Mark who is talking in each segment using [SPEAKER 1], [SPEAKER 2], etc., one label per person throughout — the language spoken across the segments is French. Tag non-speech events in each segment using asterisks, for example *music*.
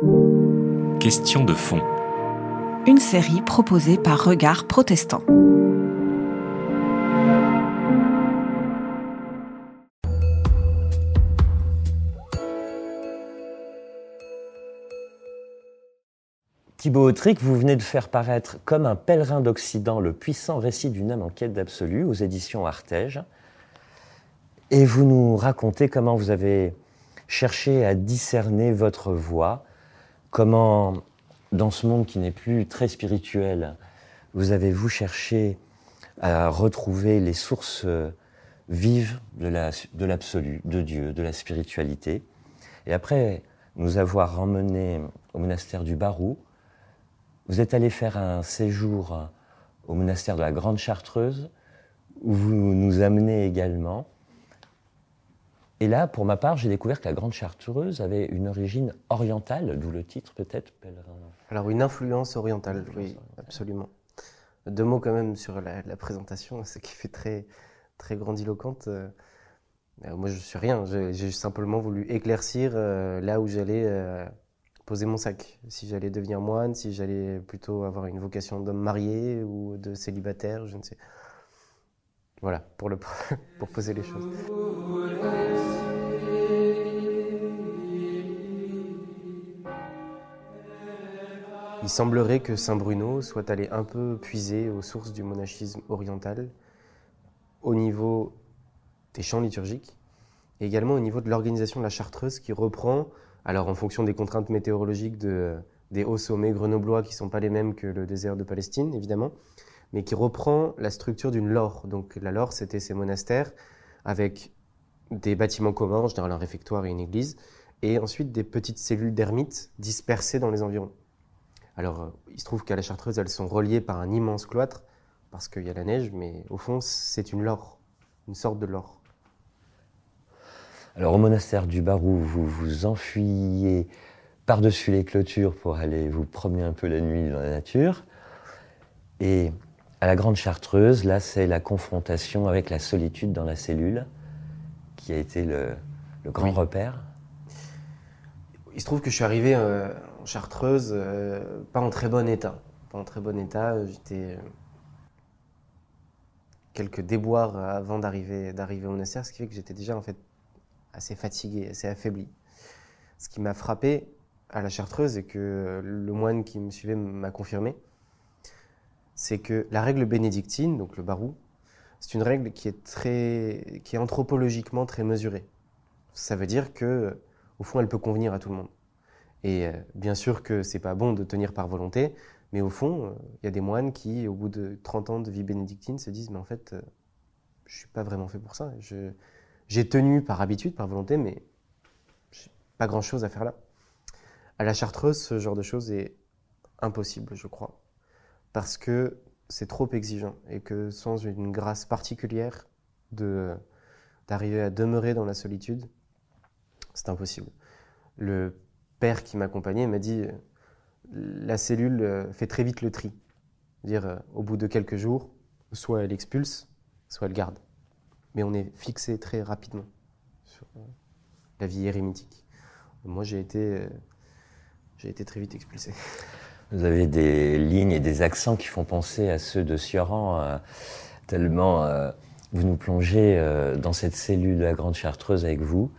[SPEAKER 1] Question de fond.
[SPEAKER 2] Une série proposée par Regard Protestant.
[SPEAKER 3] Thibaut Autric, vous venez de faire paraître Comme un pèlerin d'Occident, le puissant récit d'une âme en quête d'absolu aux éditions Artege. Et vous nous racontez comment vous avez cherché à discerner votre voix, comment, dans ce monde qui n'est plus très spirituel, vous avez-vous cherché à retrouver les sources vives de l'absolu, de, de Dieu, de la spiritualité? Et après nous avoir emmenés au monastère du Barou, vous êtes allé faire un séjour au monastère de la Grande Chartreuse, où vous nous amenez également. Et là, pour ma part, j'ai découvert que la Grande Chartreuse avait une origine orientale, d'où le titre peut-être, pèlerin.
[SPEAKER 4] Alors une influence orientale, oui, absolument. Deux mots quand même sur la, présentation, ce qui fait très, très grandiloquente. Euh, moi, je suis rien, j'ai simplement voulu éclaircir euh, là où j'allais euh, poser mon sac. Si j'allais devenir moine, si j'allais plutôt avoir une vocation d'homme marié ou de célibataire, je ne sais. Voilà, pour, le, *laughs* pour poser les choses. Il semblerait que Saint Bruno soit allé un peu puiser aux sources du monachisme oriental au niveau des chants liturgiques et également au niveau de l'organisation de la chartreuse qui reprend alors en fonction des contraintes météorologiques des hauts sommets grenoblois qui ne sont pas les mêmes que le désert de Palestine, évidemment, mais qui reprend la structure d'une lore. Donc la lore, c'était ces monastères avec des bâtiments communs, en général un réfectoire et une église, et ensuite des petites cellules d'ermites dispersées dans les environs. Alors euh, il se trouve qu'à la Chartreuse, elles sont reliées par un immense cloître, parce qu'il y a la neige, mais au fond, c'est une lore, une sorte de lore.
[SPEAKER 3] Alors au monastère du Barou, vous vous enfuyez par-dessus les clôtures pour aller vous promener un peu la nuit dans la nature. Et à la Grande Chartreuse, là, c'est la confrontation avec la solitude dans la cellule qui a été le, grand repère.
[SPEAKER 4] Il se trouve que je suis arrivé euh, Chartreuse euh, pas en très bon état. Pas en très bon état. J'étais euh, quelques déboires avant d'arriver d'arriver au monastère, ce qui fait que j'étais déjà en fait assez fatigué, assez affaibli. Ce qui m'a frappé à la Chartreuse et que le moine qui me suivait m'a confirmé, c'est que la règle bénédictine, donc le barou, c'est une règle qui est très, qui est anthropologiquement très mesurée. Ça veut dire que, au fond, elle peut convenir à tout le monde. Et euh, bien sûr que c'est pas bon de tenir par volonté, mais au fond, euh, il y a des moines qui, au bout de 30 ans de vie bénédictine, se disent mais en fait, euh, je suis pas vraiment fait pour ça. J'ai tenu par habitude, par volonté, mais pas grand-chose à faire là. À la Chartreuse, ce genre de choses est impossible, je crois, parce que c'est trop exigeant et que sans une grâce particulière de d'arriver à demeurer dans la solitude, c'est impossible. Le père qui m'accompagnait m'a dit la cellule euh, fait très vite le tri. Dire euh, au bout de quelques jours, soit elle expulse, soit elle garde mais on est fixé très rapidement sur euh, la vie érémitique. Moi, j'ai été, euh, j'ai été très vite expulsé. *laughs*
[SPEAKER 3] Vous avez des lignes et des accents qui font penser à ceux de Sioran, euh, tellement vous nous plongez dans cette cellule de la Grande Chartreuse avec vous,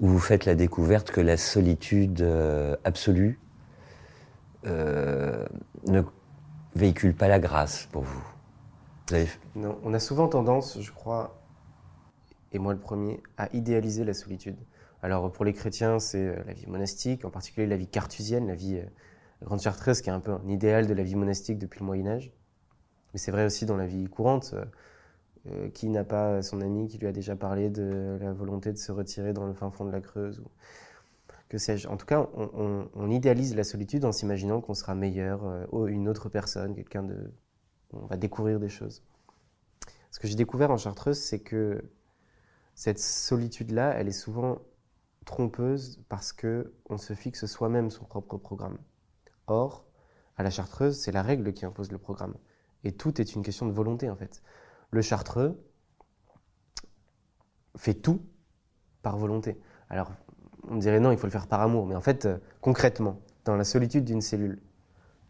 [SPEAKER 3] où vous faites la découverte que la solitude absolue ne véhicule pas la grâce pour vous.
[SPEAKER 4] Non, on a souvent tendance, je crois, et moi le premier, à idéaliser la solitude. Alors pour les chrétiens, c'est euh, la vie monastique, en particulier la vie cartusienne, la vie euh, grande chartreuse, qui est un peu un idéal de la vie monastique depuis le Moyen Âge. Mais c'est vrai aussi dans la vie courante. Euh, qui n'a pas son ami qui lui a déjà parlé de la volonté de se retirer dans le fin fond de la Creuse ou que sais-je. En tout cas, on, idéalise la solitude en s'imaginant qu'on sera meilleur, une autre personne, quelqu'un de... On va découvrir des choses. Ce que j'ai découvert en Chartreuse, c'est que cette solitude-là, elle est souvent trompeuse parce que on se fixe soi-même son propre programme. Or, à la chartreuse, c'est la règle qui impose le programme. Et tout est une question de volonté, en fait. Le chartreux fait tout par volonté. Alors, on dirait non, il faut le faire par amour. Mais en fait, euh, concrètement, dans la solitude d'une cellule,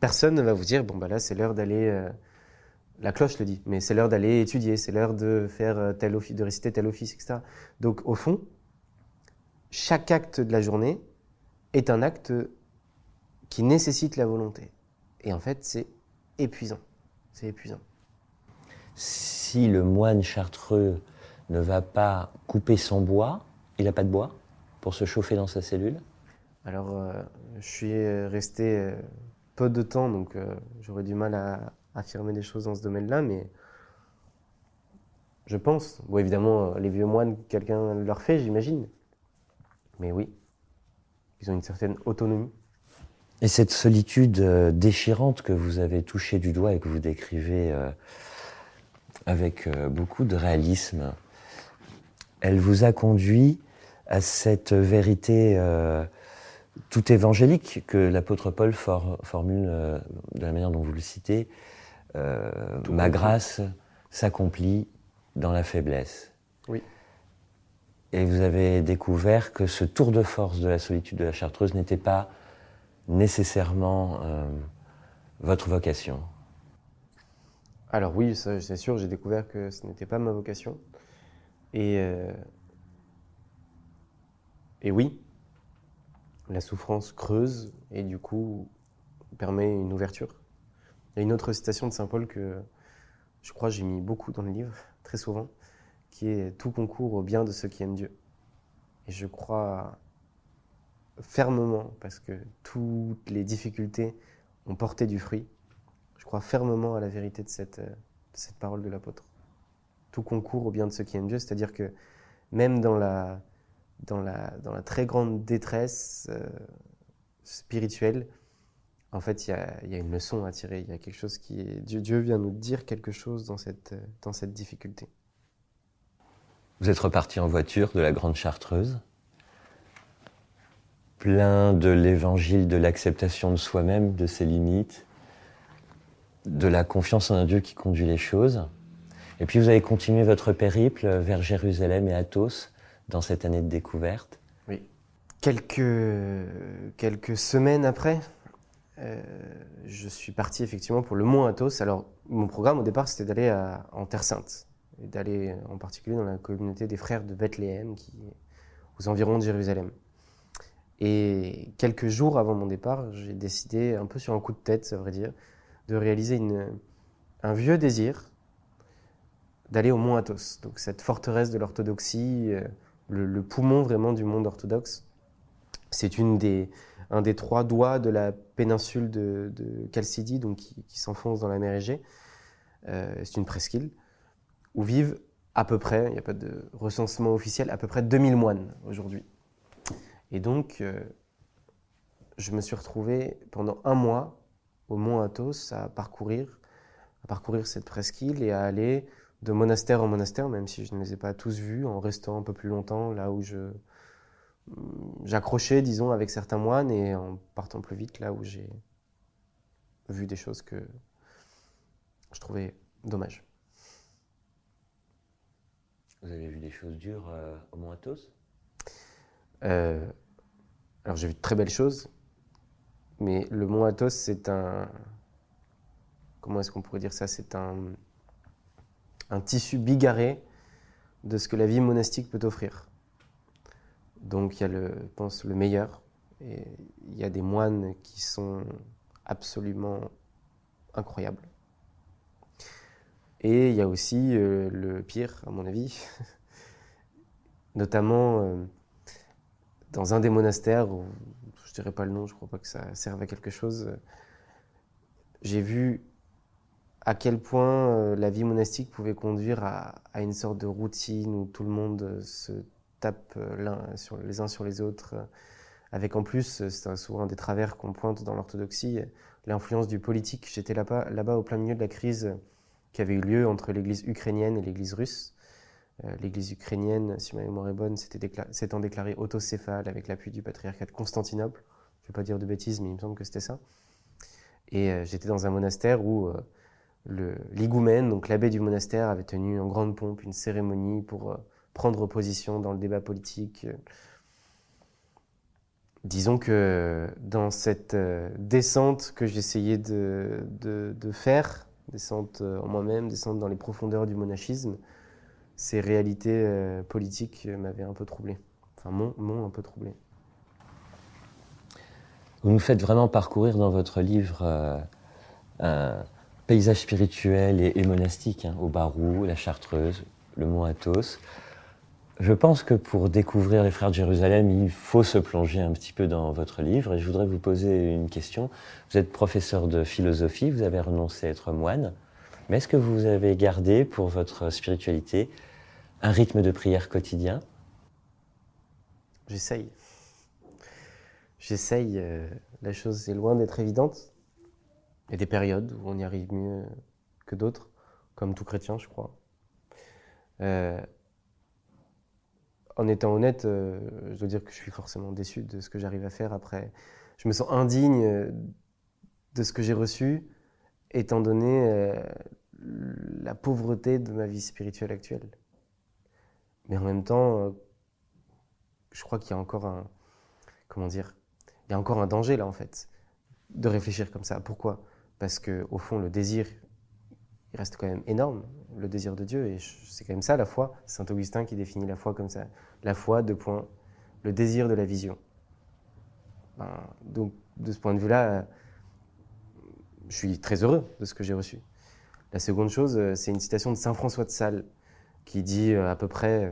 [SPEAKER 4] personne ne va vous dire bon bah là c'est l'heure d'aller. euh, la cloche le dit, mais c'est l'heure d'aller étudier, c'est l'heure de faire euh, tel office, de réciter tel office, etc. Donc au fond, chaque acte de la journée est un acte qui nécessite la volonté. Et en fait, c'est épuisant. C'est épuisant.
[SPEAKER 3] Si le moine chartreux ne va pas couper son bois, il n'a pas de bois pour se chauffer dans sa cellule?
[SPEAKER 4] Alors, euh, je suis resté euh, peu de temps, donc euh, j'aurais du mal à affirmer des choses dans ce domaine-là, mais je pense. Bon, évidemment, les vieux moines, quelqu'un leur fait, j'imagine. Mais oui, ils ont une certaine autonomie.
[SPEAKER 3] Et cette solitude déchirante que vous avez touchée du doigt et que vous décrivez euh, avec euh, beaucoup de réalisme, elle vous a conduit à cette vérité euh, tout évangélique que l'apôtre Paul for- formule euh, de la manière dont vous le citez. euh, Ma
[SPEAKER 4] compris.
[SPEAKER 3] grâce s'accomplit dans la faiblesse.
[SPEAKER 4] Oui.
[SPEAKER 3] Et vous avez découvert que ce tour de force de la solitude de la Chartreuse n'était pas nécessairement votre vocation.
[SPEAKER 4] Alors oui, c'est sûr, j'ai découvert que ce n'était pas ma vocation. Et, euh, et oui, la souffrance creuse et du coup permet une ouverture. Il y a une autre citation de Saint Paul que je crois j'ai mis beaucoup dans le livre, très souvent, qui est Tout concourt au bien de ceux qui aiment Dieu. Et je crois fermement, parce que toutes les difficultés ont porté du fruit, crois fermement à la vérité de cette, euh, cette parole de l'apôtre. Tout concourt au bien de ceux qui aiment Dieu, c'est-à-dire que même dans la, dans la, dans la très grande détresse euh, spirituelle, en fait, il y y a une leçon à tirer. Il y a quelque chose qui. Dieu, Dieu vient nous dire quelque chose dans cette, euh, dans cette difficulté.
[SPEAKER 3] Vous êtes reparti en voiture de la Grande Chartreuse, plein de l'évangile de l'acceptation de soi-même, de ses limites, de la confiance en un Dieu qui conduit les choses. Et puis vous avez continué votre périple vers Jérusalem et Athos dans cette année de découverte.
[SPEAKER 4] Quelques, quelques semaines après, euh, je suis parti effectivement pour le Mont Athos. Alors, mon programme au départ, c'était d'aller en Terre Sainte, et d'aller en particulier dans la communauté des frères de Bethléem, qui aux environs de Jérusalem. Et quelques jours avant mon départ, j'ai décidé, un peu sur un coup de tête, ça vrai dire, de réaliser un vieux désir d'aller au Mont Athos, donc cette forteresse de l'orthodoxie, euh, le, poumon vraiment du monde orthodoxe. C'est une des, un des trois doigts de la péninsule de, Chalcidie, donc qui, qui s'enfonce dans la mer Égée. Euh, c'est une presqu'île où vivent à peu près, il n'y a pas de recensement officiel, à peu près 2000 moines aujourd'hui. Et donc, euh, je me suis retrouvé pendant un mois au mont Athos à parcourir, à parcourir cette presqu'île et à aller de monastère en monastère, même si je ne les ai pas tous vus, en restant un peu plus longtemps là où je, j'accrochais, disons, avec certains moines et en partant plus vite là où j'ai vu des choses que je trouvais dommages.
[SPEAKER 3] Vous avez vu des choses dures euh, au Mont Athos?
[SPEAKER 4] Euh, alors j'ai vu de très belles choses, mais le mont Athos, c'est un... Comment est-ce qu'on pourrait dire ça? C'est un, tissu bigarré de ce que la vie monastique peut offrir. Donc il y a, le, le meilleur, et il y a des moines qui sont absolument incroyables. Et il y a aussi euh, le pire, à mon avis, *laughs* notamment euh, dans un des monastères, où, je dirais pas le nom, je crois pas que ça serve à quelque chose, j'ai vu à quel point euh, la vie monastique pouvait conduire à, une sorte de routine où tout le monde euh, se tape euh, les uns sur les autres, avec en plus, c'est souvent un des travers qu'on pointe dans l'orthodoxie, l'influence du politique. J'étais là-bas, là-bas au plein milieu de la crise qui avait eu lieu entre l'église ukrainienne et l'église russe. Euh, L'église ukrainienne, si ma mémoire est bonne, s'étant déclarée autocéphale avec l'appui du patriarcat de Constantinople. Je ne vais pas dire de bêtises, mais il me semble que c'était ça. Et euh, j'étais dans un monastère où euh, l'higoumène, donc l'abbé du monastère, avait tenu en grande pompe une cérémonie pour prendre position dans le débat politique. disons que dans cette descente que j'essayais de, de, faire, descente en moi-même, descente dans les profondeurs du monachisme, ces réalités euh, politiques m'avaient un peu troublé. Enfin, m'ont un peu troublé.
[SPEAKER 3] Vous nous faites vraiment parcourir dans votre livre un paysage spirituel et, monastique, hein, au Barou, la Chartreuse, le Mont Athos. Je pense que pour découvrir les frères de Jérusalem, il faut se plonger un petit peu dans votre livre. Et je voudrais vous poser une question. Vous êtes professeur de philosophie, vous avez renoncé à être moine. Mais est-ce que vous avez gardé pour votre spiritualité un rythme de prière quotidien
[SPEAKER 4] J'essaye. J'essaye. Euh, la chose est loin d'être évidente. Il y a des périodes où on y arrive mieux que d'autres, comme tout chrétien, je crois. Euh, en étant honnête, euh, je dois dire que je suis forcément déçu de ce que j'arrive à faire après. Je me sens indigne de ce que j'ai reçu, étant donné la pauvreté de ma vie spirituelle actuelle. Mais en même temps, je crois qu'il y a encore un, comment dire, il y a encore un danger là en fait, de réfléchir comme ça. Pourquoi? Parce que au fond, le désir, il reste quand même énorme, le désir de Dieu, et c'est quand même ça la foi. Saint Augustin qui définit la foi comme ça. La foi, deux points, le désir de la vision. Ben, donc, de ce point de vue-là, je suis très heureux de ce que j'ai reçu. La seconde chose, euh, c'est une citation de Saint François de Sales qui dit euh, à peu près euh,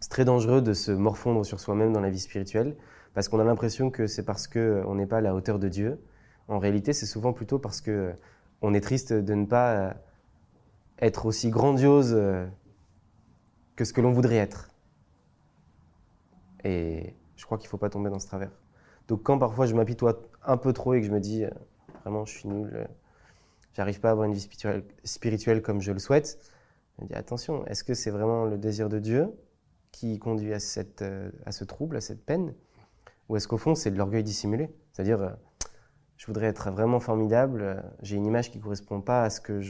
[SPEAKER 4] c'est très dangereux de se morfondre sur soi-même dans la vie spirituelle parce qu'on a l'impression que c'est parce qu'on n'est pas à la hauteur de Dieu. En réalité, c'est souvent plutôt parce que on est triste de ne pas euh, être aussi grandiose euh, que ce que l'on voudrait être. Et je crois qu'il ne faut pas tomber dans ce travers. Donc quand parfois je m'apitoie un peu trop et que je me dis euh, vraiment je suis nul, j'arrive pas à avoir une vie spirituelle, comme je le souhaite, je me dis attention, est-ce que c'est vraiment le désir de Dieu qui conduit à, cette, à ce trouble, à cette peine? Ou est-ce qu'au fond c'est de l'orgueil dissimulé? C'est-à-dire je voudrais être vraiment formidable, j'ai une image qui ne correspond pas à ce que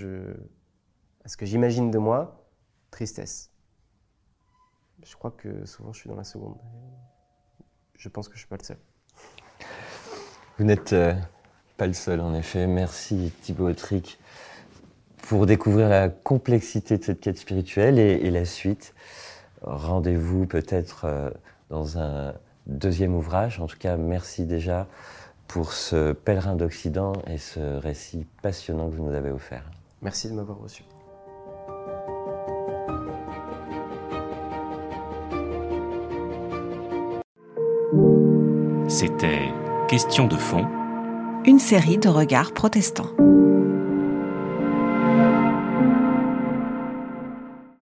[SPEAKER 4] j'imagine de moi, tristesse. Je crois que souvent je suis dans la seconde. Je pense que je ne suis pas le seul.
[SPEAKER 3] Vous n'êtes euh, pas le seul, en effet. Merci Thibaut Autric pour découvrir la complexité de cette quête spirituelle et, la suite. Rendez-vous peut-être euh, dans un deuxième ouvrage. En tout cas, merci déjà pour ce pèlerin d'Occident et ce récit passionnant que vous nous avez offert.
[SPEAKER 4] Merci de m'avoir reçu.
[SPEAKER 1] C'était Question de fond.
[SPEAKER 2] Une série de regards protestants.